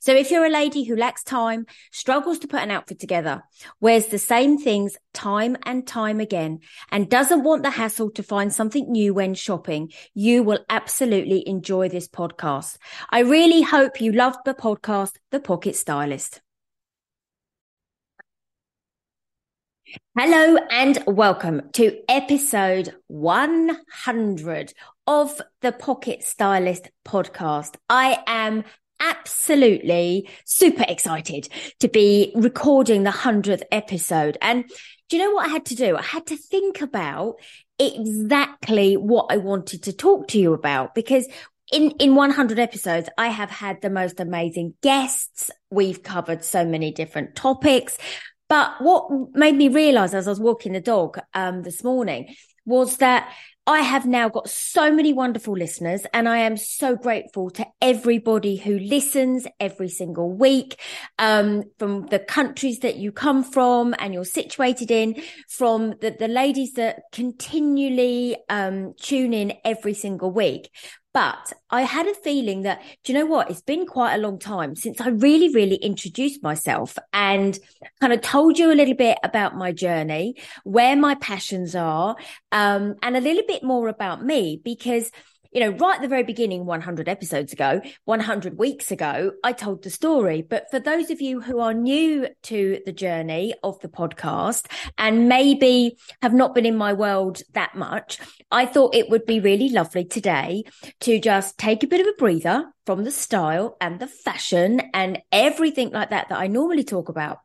So if you're a lady who lacks time, struggles to put an outfit together, wears the same things time and time again, and doesn't want the hassle to find something new when shopping, you will absolutely enjoy this podcast. I really hope you loved the podcast, The Pocket Stylist. Hello and welcome to episode 100 of the Pocket Stylist podcast. I am absolutely super excited to be recording the 100th episode. And do you know what I had to do? I had to think about exactly what I wanted to talk to you about because in, in 100 episodes, I have had the most amazing guests. We've covered so many different topics. But what made me realize as I was walking the dog um, this morning was that I have now got so many wonderful listeners and I am so grateful to everybody who listens every single week, um, from the countries that you come from and you're situated in, from the, the ladies that continually, um, tune in every single week. But I had a feeling that, do you know what? It's been quite a long time since I really, really introduced myself and kind of told you a little bit about my journey, where my passions are, um, and a little bit more about me because you know, right at the very beginning, 100 episodes ago, 100 weeks ago, I told the story. But for those of you who are new to the journey of the podcast and maybe have not been in my world that much, I thought it would be really lovely today to just take a bit of a breather from the style and the fashion and everything like that that I normally talk about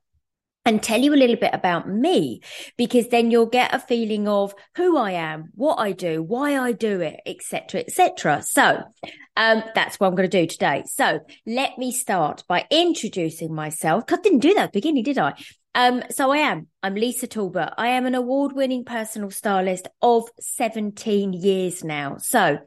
and tell you a little bit about me because then you'll get a feeling of who I am, what I do, why I do it, etc., etc. So, um, that's what I'm going to do today. So let me start by introducing myself. I didn't do that at the beginning, did I? Um, so I am. I'm Lisa Talbot. I am an award winning personal stylist of 17 years now. So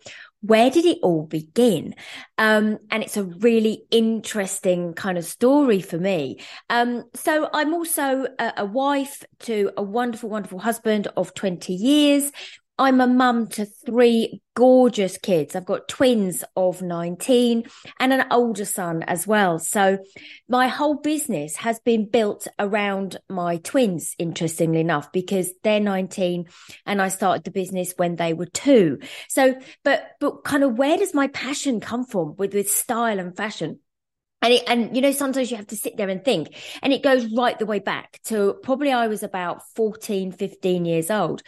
where did it all begin? Um, and it's a really interesting kind of story for me. Um, so I'm also a, a wife to a wonderful, wonderful husband of 20 years. I'm a mum to three gorgeous kids. I've got twins of 19 and an older son as well. So my whole business has been built around my twins, interestingly enough, because they're 19 and I started the business when they were two. So, but, but kind of where does my passion come from with, with style and fashion? And it, and you know, sometimes you have to sit there and think, and it goes right the way back to probably I was about 14, 15 years old.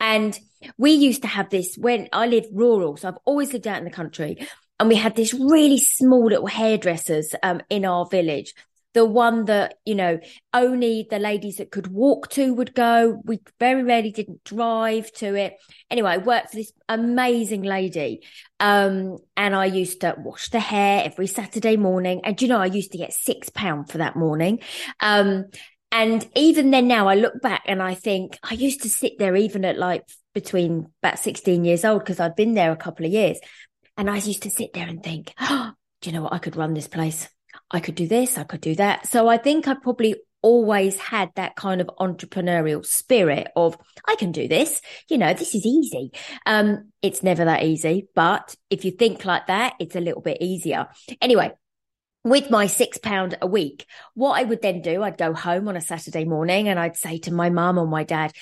And we used to have this when I lived rural. So I've always lived out in the country. And we had this really small little hairdressers um, in our village the one that you know only the ladies that could walk to would go. We very rarely didn't drive to it. Anyway i worked for this amazing lady um, and i used to wash the hair every saturday morning. And you know i used to get six pound for that morning. Um, and even then now i look back and i think i used to sit there even at like between about 16 years old because i'd been there a couple of years. And i used to sit there and think oh, do you know what? I could run this place I could do this, I could do that. So I think I probably always had that kind of entrepreneurial spirit of I can do this. You know, this is easy. Um, it's never that easy, but if you think like that, it's a little bit easier. Anyway, with my six pound a week, what I would then do, I'd go home on a Saturday morning and I'd say to my mum or my dad,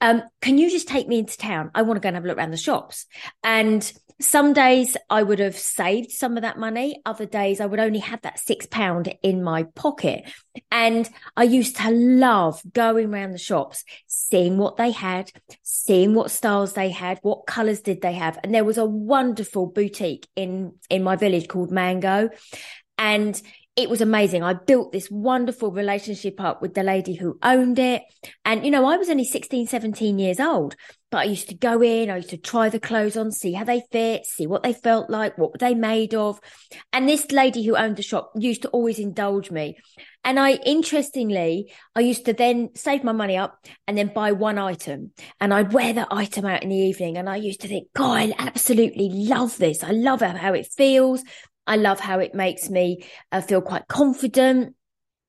um, can you just take me into town? I want to go and have a look around the shops. And some days I would have saved some of that money. Other days I would only have that six pound in my pocket. And I used to love going around the shops, seeing what they had, seeing what styles they had, what colors did they have. And there was a wonderful boutique in, in my village called Mango. And it was amazing. I built this wonderful relationship up with the lady who owned it. And, you know, I was only 16, 17 years old, but I used to go in, I used to try the clothes on, see how they fit, see what they felt like, what they made of. And this lady who owned the shop used to always indulge me. And I, interestingly, I used to then save my money up and then buy one item and I'd wear that item out in the evening. And I used to think, God, I absolutely love this. I love how it feels. I love how it makes me uh, feel quite confident.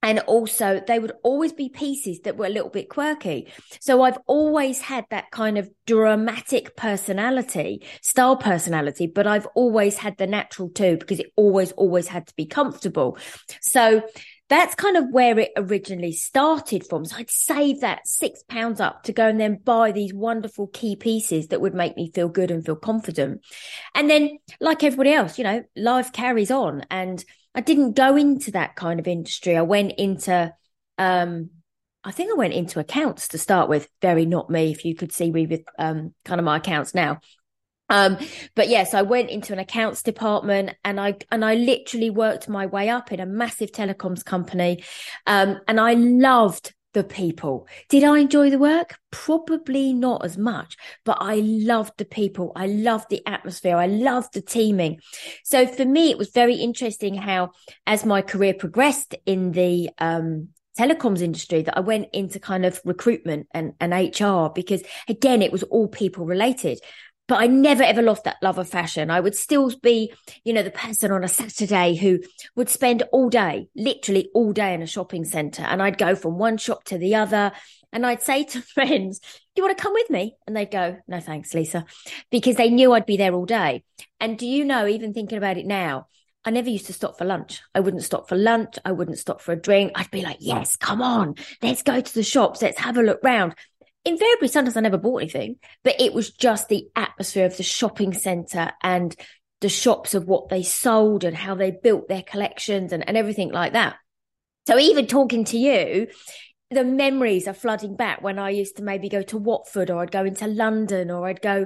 And also, they would always be pieces that were a little bit quirky. So I've always had that kind of dramatic personality, style personality, but I've always had the natural too, because it always, always had to be comfortable. So that's kind of where it originally started from. So I'd save that six pounds up to go and then buy these wonderful key pieces that would make me feel good and feel confident. And then, like everybody else, you know, life carries on. And I didn't go into that kind of industry. I went into, um, I think I went into accounts to start with. Very not me, if you could see me with um, kind of my accounts now. Um, but yes, I went into an accounts department and I, and I literally worked my way up in a massive telecoms company. Um, and I loved the people. Did I enjoy the work? Probably not as much, but I loved the people. I loved the atmosphere. I loved the teaming. So for me, it was very interesting how, as my career progressed in the, um, telecoms industry that I went into kind of recruitment and, and HR because again, it was all people related but I never ever lost that love of fashion. I would still be, you know, the person on a Saturday who would spend all day, literally all day in a shopping center. And I'd go from one shop to the other. And I'd say to friends, Do you want to come with me? And they'd go, No, thanks, Lisa, because they knew I'd be there all day. And do you know, even thinking about it now, I never used to stop for lunch. I wouldn't stop for lunch. I wouldn't stop for a drink. I'd be like, yes, come on. Let's go to the shops. Let's have a look round invariably sometimes I never bought anything, but it was just the atmosphere of the shopping centre and the shops of what they sold and how they built their collections and, and everything like that. So even talking to you, the memories are flooding back when I used to maybe go to Watford or I'd go into London or I'd go,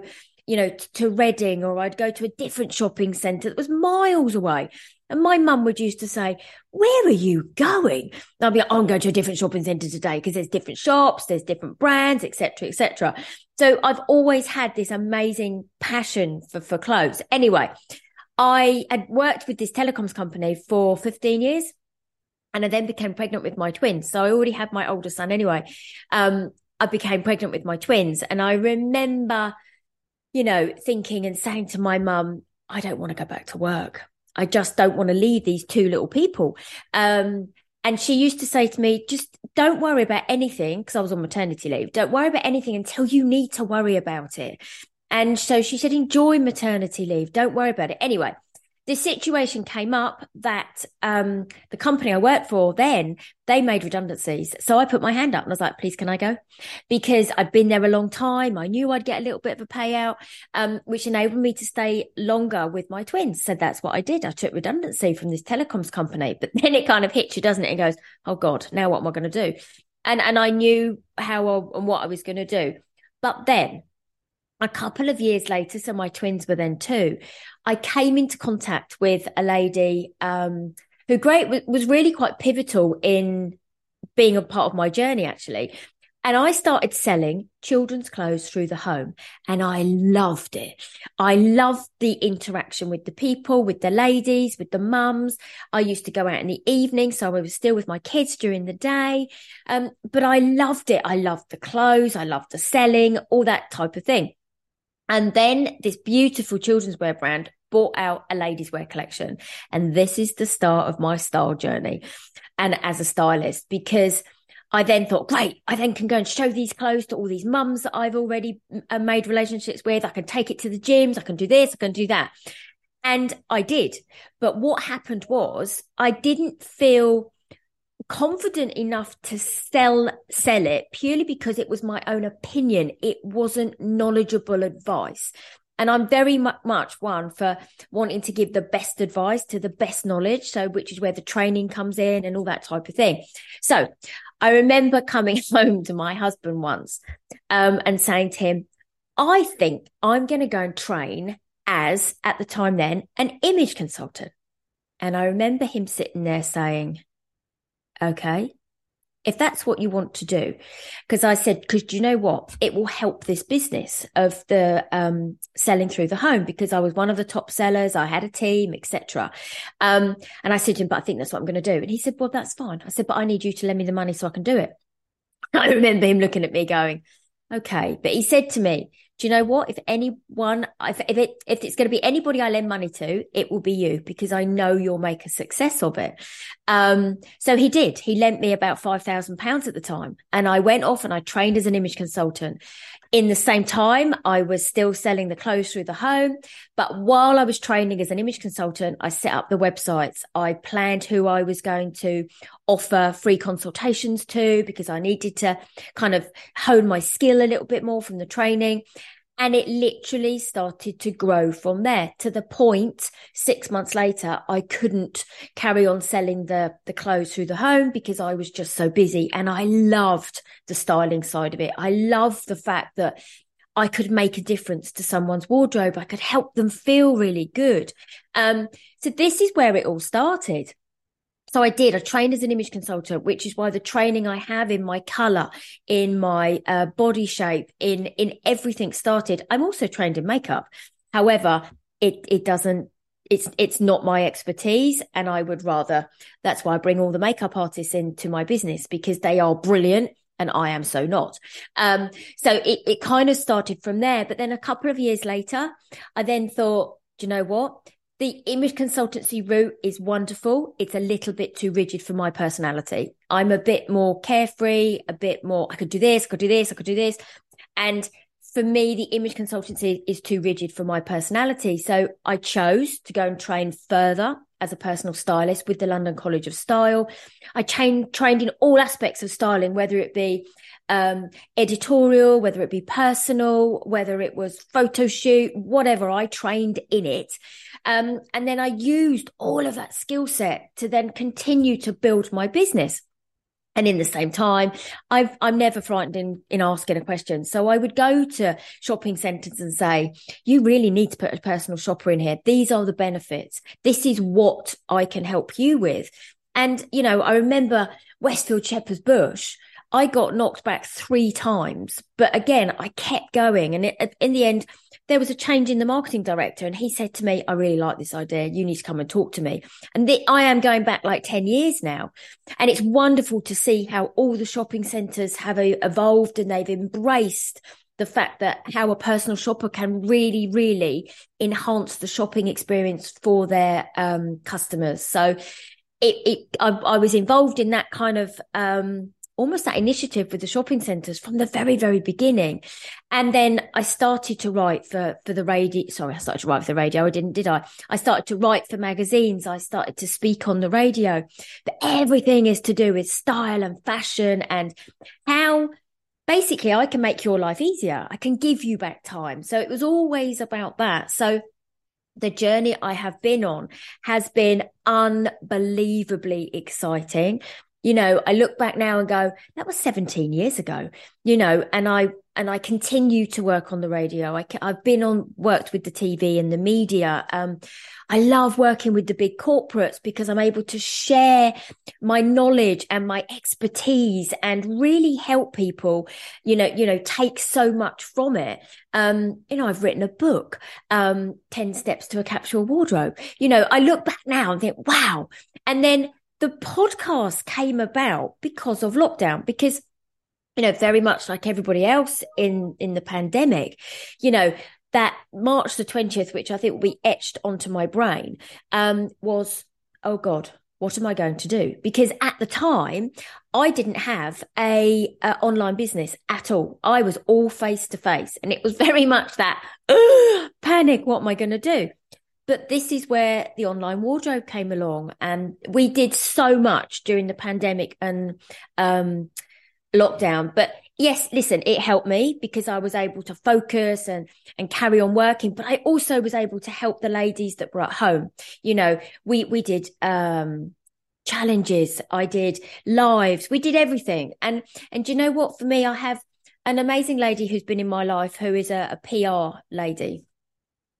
you know, to Reading or I'd go to a different shopping centre that was miles away. And my mum would used to say, Where are you going? And I'd be like, oh, I'm going to a different shopping centre today because there's different shops, there's different brands, etc., etc. So I've always had this amazing passion for, for clothes. Anyway, I had worked with this telecoms company for 15 years and I then became pregnant with my twins. So I already had my older son anyway. Um, I became pregnant with my twins. And I remember, you know, thinking and saying to my mum, I don't want to go back to work. I just don't want to leave these two little people. Um, and she used to say to me, just don't worry about anything because I was on maternity leave. Don't worry about anything until you need to worry about it. And so she said, enjoy maternity leave. Don't worry about it. Anyway, this situation came up that um, the company I worked for then they made redundancies. So I put my hand up and I was like, please, can I go? Because I'd been there a long time. I knew I'd get a little bit of a payout, um, which enabled me to stay longer with my twins. So that's what I did. I took redundancy from this telecoms company, but then it kind of hits you, doesn't it? It goes, oh God, now what am I going to do? And, and I knew how I, and what I was going to do. But then a couple of years later, so my twins were then two, I came into contact with a lady um, who great was really quite pivotal in being a part of my journey actually. And I started selling children's clothes through the home and I loved it. I loved the interaction with the people, with the ladies, with the mums. I used to go out in the evening. So I was still with my kids during the day. Um, but I loved it. I loved the clothes. I loved the selling, all that type of thing. And then this beautiful children's wear brand bought out a ladies wear collection. And this is the start of my style journey. And as a stylist, because I then thought, great, I then can go and show these clothes to all these mums that I've already uh, made relationships with. I can take it to the gyms. I can do this. I can do that. And I did. But what happened was I didn't feel confident enough to sell sell it purely because it was my own opinion. It wasn't knowledgeable advice. And i'm very much one for wanting to give the best advice to the best knowledge so which is where the training comes in and all that type of thing. So i remember coming home to my husband once um, and saying to him i think i'm going to go and train as at the time then an image consultant. And I remember him sitting there saying, okay, if that's what you want to do. Because i said because you know what? It will help this business of the um, selling through the home because i was one of the top sellers. I had a team etc um, and i said to him but i think that's what i'm going to do. And he said well that's fine. I said but i need you to lend me the money so i can do it. I remember him looking at me going okay. But he said to me do you know what? If anyone, if, if it, if it's going to be anybody I lend money to, it will be you because I know you'll make a success of it. Um, so he did. He lent me about five thousand pounds at the time, and I went off and I trained as an image consultant. In the same time, I was still selling the clothes through the home. But while I was training as an image consultant, I set up the websites. I planned who I was going to offer free consultations to because I needed to kind of hone my skill a little bit more from the training. And it literally started to grow from there to the point six months later, I couldn't carry on selling the, the clothes through the home because I was just so busy. And I loved the styling side of it. I loved the fact that I could make a difference to someone's wardrobe. I could help them feel really good. Um, so this is where it all started. So I did. I trained as an image consultant, which is why the training I have in my color, in my uh, body shape, in in everything started. I'm also trained in makeup. However, it it doesn't. It's it's not my expertise, and I would rather. That's why I bring all the makeup artists into my business because they are brilliant and I am so not. Um, so it, it kind of started from there. But then a couple of years later, I then thought, do you know what? The image consultancy route is wonderful. It's a little bit too rigid for my personality. I'm a bit more carefree, a bit more, I could do this, I could do this, I could do this. And for me, the image consultancy is too rigid for my personality. So I chose to go and train further as a personal stylist with the London College of Style. I trained trained in all aspects of styling, whether it be um, editorial, whether it be personal, whether it was photo shoot, whatever. I trained in it. Um, and then I used all of that skill set to then continue to build my business. And in the same time, i am never frightened in, in asking a question. So I would go to shopping centres and say, you really need to put a personal shopper in here. These are the benefits. This is what I can help you with. And, you know, I remember Westfield Shepherd's Bush I got knocked back three times, but again, I kept going. And it, in the end, there was a change in the marketing director, and he said to me, "I really like this idea. You need to come and talk to me." And the, I am going back like ten years now, and it's wonderful to see how all the shopping centres have evolved and they've embraced the fact that how a personal shopper can really, really enhance the shopping experience for their um, customers. So, it, it I, I was involved in that kind of. Um, almost that initiative with the shopping centres from the very, very beginning. And then I started to write for, for the radio. Sorry, I started to write for the radio. I didn't, did I? I started to write for magazines. I started to speak on the radio. But everything is to do with style and fashion and how basically I can make your life easier. I can give you back time. So it was always about that. So the journey I have been on has been unbelievably exciting you know i look back now and go that was 17 years ago you know and i and i continue to work on the radio. I, have been on worked with the tv and the media. Um, i love working with the big corporates because i'm able to share my knowledge and my expertise and really help people you know you know take so much from it. Um, you know i've written a book um, 10 steps to a capsule wardrobe. You know i look back now and think wow. And then the podcast came about because of lockdown, because you know, very much like everybody else in in the pandemic, you know, that March the 20th, which I think will be etched onto my brain, um, was, oh God, what am I going to do? Because at the time, I didn't have a, a online business at all. I was all face to face, and it was very much that panic. What am I going to do? But this is where the online wardrobe came along, and we did so much during the pandemic and um, lockdown. But yes, listen, it helped me because I was able to focus and and carry on working. But I also was able to help the ladies that were at home. You know, we we did um, challenges, I did lives, we did everything. And and you know what? For me, I have an amazing lady who's been in my life who is a, a PR lady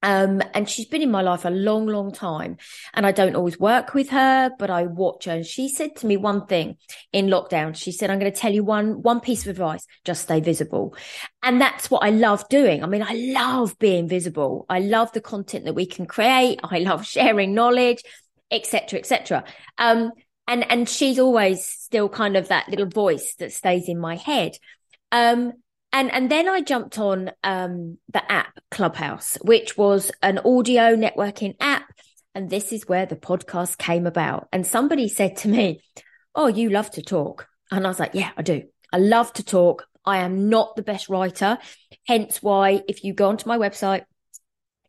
Um, and she's been in my life a long, long time. And I don't always work with her, but I watch her. And she said to me one thing in lockdown. She said, I'm going to tell you one, one piece of advice. Just stay visible. And that's what I love doing. I mean, I love being visible. I love the content that we can create. I love sharing knowledge, etc., etc. Um, and, and she's always still kind of that little voice that stays in my head. Um, and and then I jumped on um, the app Clubhouse, which was an audio networking app, and this is where the podcast came about. And somebody said to me, "Oh, you love to talk," and I was like, "Yeah, I do. I love to talk. I am not the best writer, hence why if you go onto my website."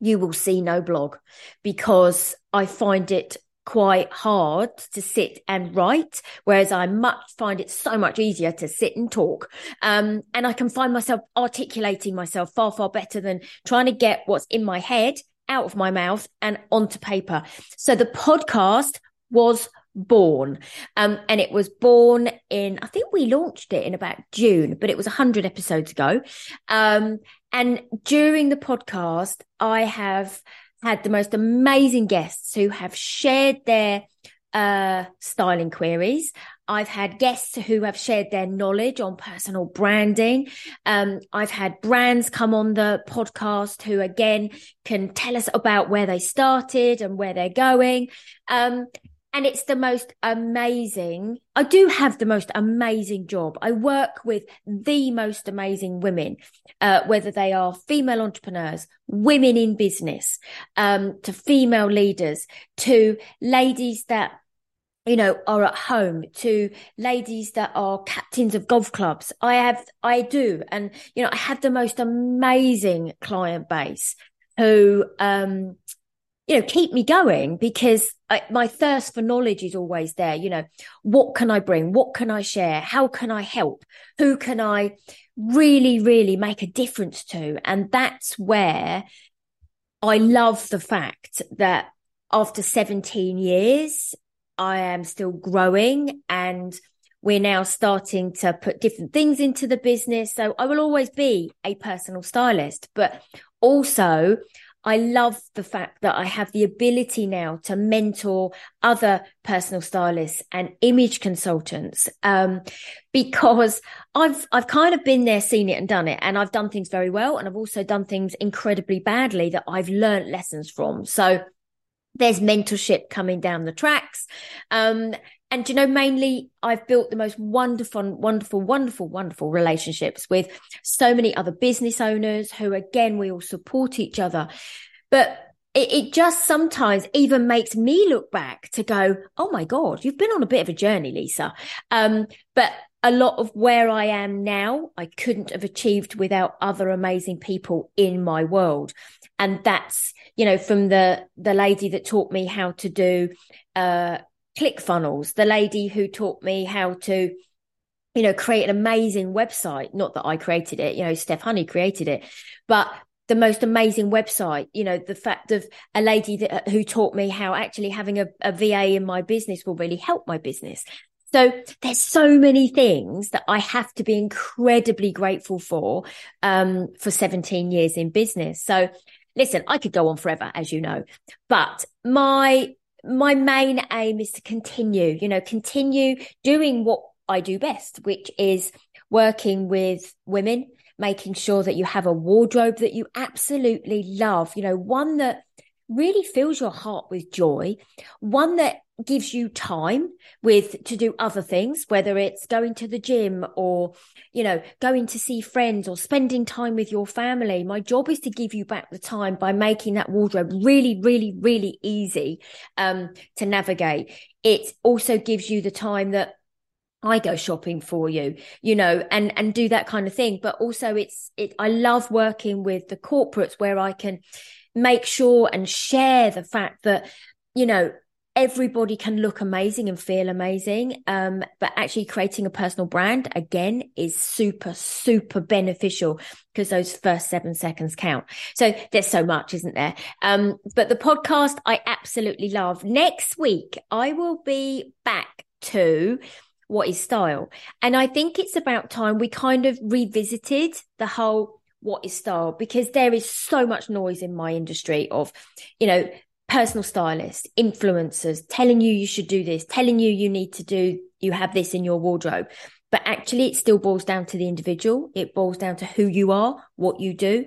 You will see no blog because I find it quite hard to sit and write, whereas I much find it so much easier to sit and talk. Um, and I can find myself articulating myself far, far better than trying to get what's in my head out of my mouth and onto paper. So the podcast was born. Um, and it was born in, I think we launched it in about June, but it was 100 episodes ago. Um, and during the podcast, I have had the most amazing guests who have shared their uh, styling queries. I've had guests who have shared their knowledge on personal branding. Um, I've had brands come on the podcast who again can tell us about where they started and where they're going. Um, and it's the most amazing. I do have the most amazing job. I work with the most amazing women, uh, whether they are female entrepreneurs, women in business, um, to female leaders, to ladies that you know, are at home to ladies that are captains of golf clubs. I have, I do. And, you know, I have the most amazing client base who, um, you know, keep me going because I, my thirst for knowledge is always there. You know, what can I bring? What can I share? How can I help? Who can I really, really make a difference to? And that's where I love the fact that after 17 years, I am still growing and we're now starting to put different things into the business. So I will always be a personal stylist, but also I love the fact that I have the ability now to mentor other personal stylists and image consultants, um, because I've, I've kind of been there, seen it and done it. And I've done things very well. And I've also done things incredibly badly that I've learned lessons from. So there's mentorship coming down the tracks. Um, and you know mainly i've built the most wonderful wonderful wonderful wonderful relationships with so many other business owners who again we all support each other. But it, it, just sometimes even makes me look back to go oh my god you've been on a bit of a journey lisa. Um, but a lot of where i am now i couldn't have achieved without other amazing people in my world. And that's you know from the the lady that taught me how to do uh ClickFunnels, the lady who taught me how to, you know, create an amazing website. Not that I created it, you know, Steph Honey created it, but the most amazing website. You know, the fact of a lady that who taught me how actually having a, a VA in my business will really help my business. So there's so many things that I have to be incredibly grateful for um, for 17 years in business. So listen, I could go on forever, as you know, but my my main aim is to continue, you know, continue doing what I do best, which is working with women, making sure that you have a wardrobe that you absolutely love, you know, one that really fills your heart with joy, one that gives you time with to do other things whether it's going to the gym or you know going to see friends or spending time with your family my job is to give you back the time by making that wardrobe really really really easy um to navigate it also gives you the time that I go shopping for you, you know, and, and do that kind of thing. But also it's, it, I love working with the corporates where I can make sure and share the fact that, you know, everybody can look amazing and feel amazing. Um, but actually creating a personal brand again is super, super beneficial because those first seven seconds count. So there's so much, isn't there? Um, but the podcast I absolutely love. Next week, I will be back to what is style. And I think it's about time we kind of revisited the whole what is style because there is so much noise in my industry of, you know, personal stylists, influencers telling you you should do this, telling you you need to do, you have this in your wardrobe. But actually, it still boils down to the individual. It boils down to who you are, what you do,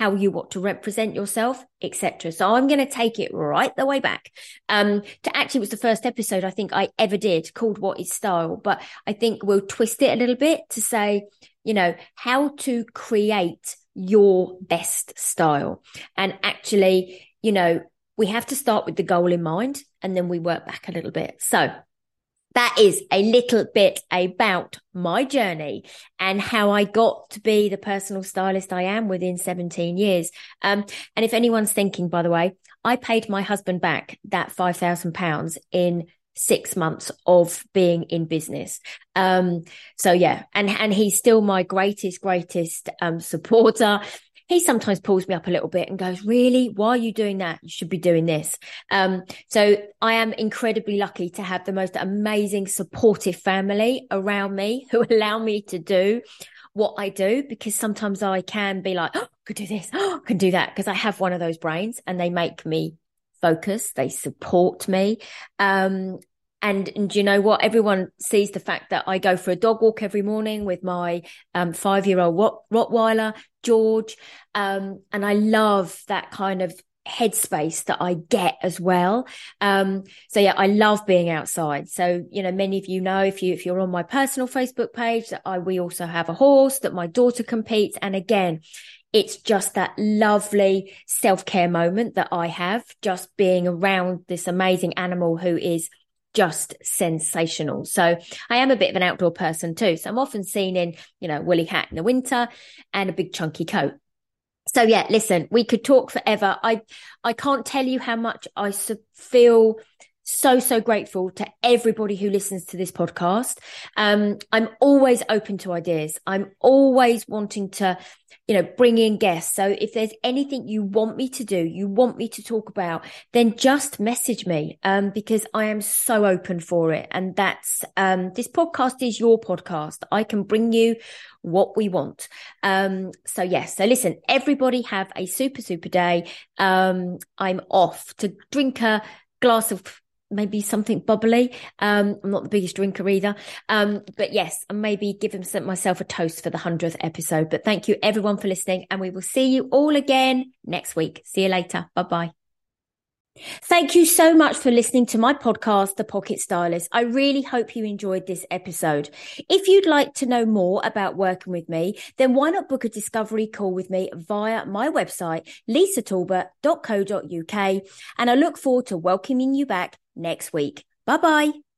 how you want to represent yourself, etc. So I'm going to take it right the way back. Um, to actually it was the first episode I think I ever did called "What Is Style," but I think we'll twist it a little bit to say, you know, how to create your best style, and actually, you know, we have to start with the goal in mind, and then we work back a little bit. So that is a little bit about my journey and how I got to be the personal stylist I am within 17 years. Um, and if anyone's thinking, by the way, I paid my husband back that £5,000 in six months of being in business. Um, so yeah, and, and he's still my greatest, greatest, um, supporter he sometimes pulls me up a little bit and goes, really, why are you doing that? You should be doing this. Um, so I am incredibly lucky to have the most amazing supportive family around me who allow me to do what I do because sometimes I can be like, oh, I could do this, oh, I can do that because I have one of those brains and they make me focus. They support me. Um, and, and you know what? Everyone sees the fact that I go for a dog walk every morning with my um, five year old Rot- Rottweiler, George. Um, and I love that kind of headspace that I get as well. Um, so yeah, I love being outside. So, you know, many of you know, if you, if you're on my personal Facebook page that I, we also have a horse that my daughter competes. And again, it's just that lovely self care moment that I have just being around this amazing animal who is just sensational. So I am a bit of an outdoor person too. So I'm often seen in, you know, woolly hat in the winter and a big chunky coat. So yeah, listen, we could talk forever. I I can't tell you how much I feel so so grateful to everybody who listens to this podcast. Um, I'm always open to ideas. I'm always wanting to you know, bring in guests. So if there's anything you want me to do, you want me to talk about, then just message me, um, because I am so open for it. And that's, um, this podcast is your podcast. I can bring you what we want. Um, so yes. So listen, everybody have a super, super day. Um, I'm off to drink a glass of maybe something bubbly. Um, I'm not the biggest drinker either. Um, but yes, and maybe give myself a toast for the hundredth episode. But thank you everyone for listening and we will see you all again next week. See you later. Bye bye. Thank you so much for listening to my podcast, The Pocket Stylist. I really hope you enjoyed this episode. If you'd like to know more about working with me, then why not book a discovery call with me via my website, lisatalbot.co.uk. And I look forward to welcoming you back next week. Bye bye.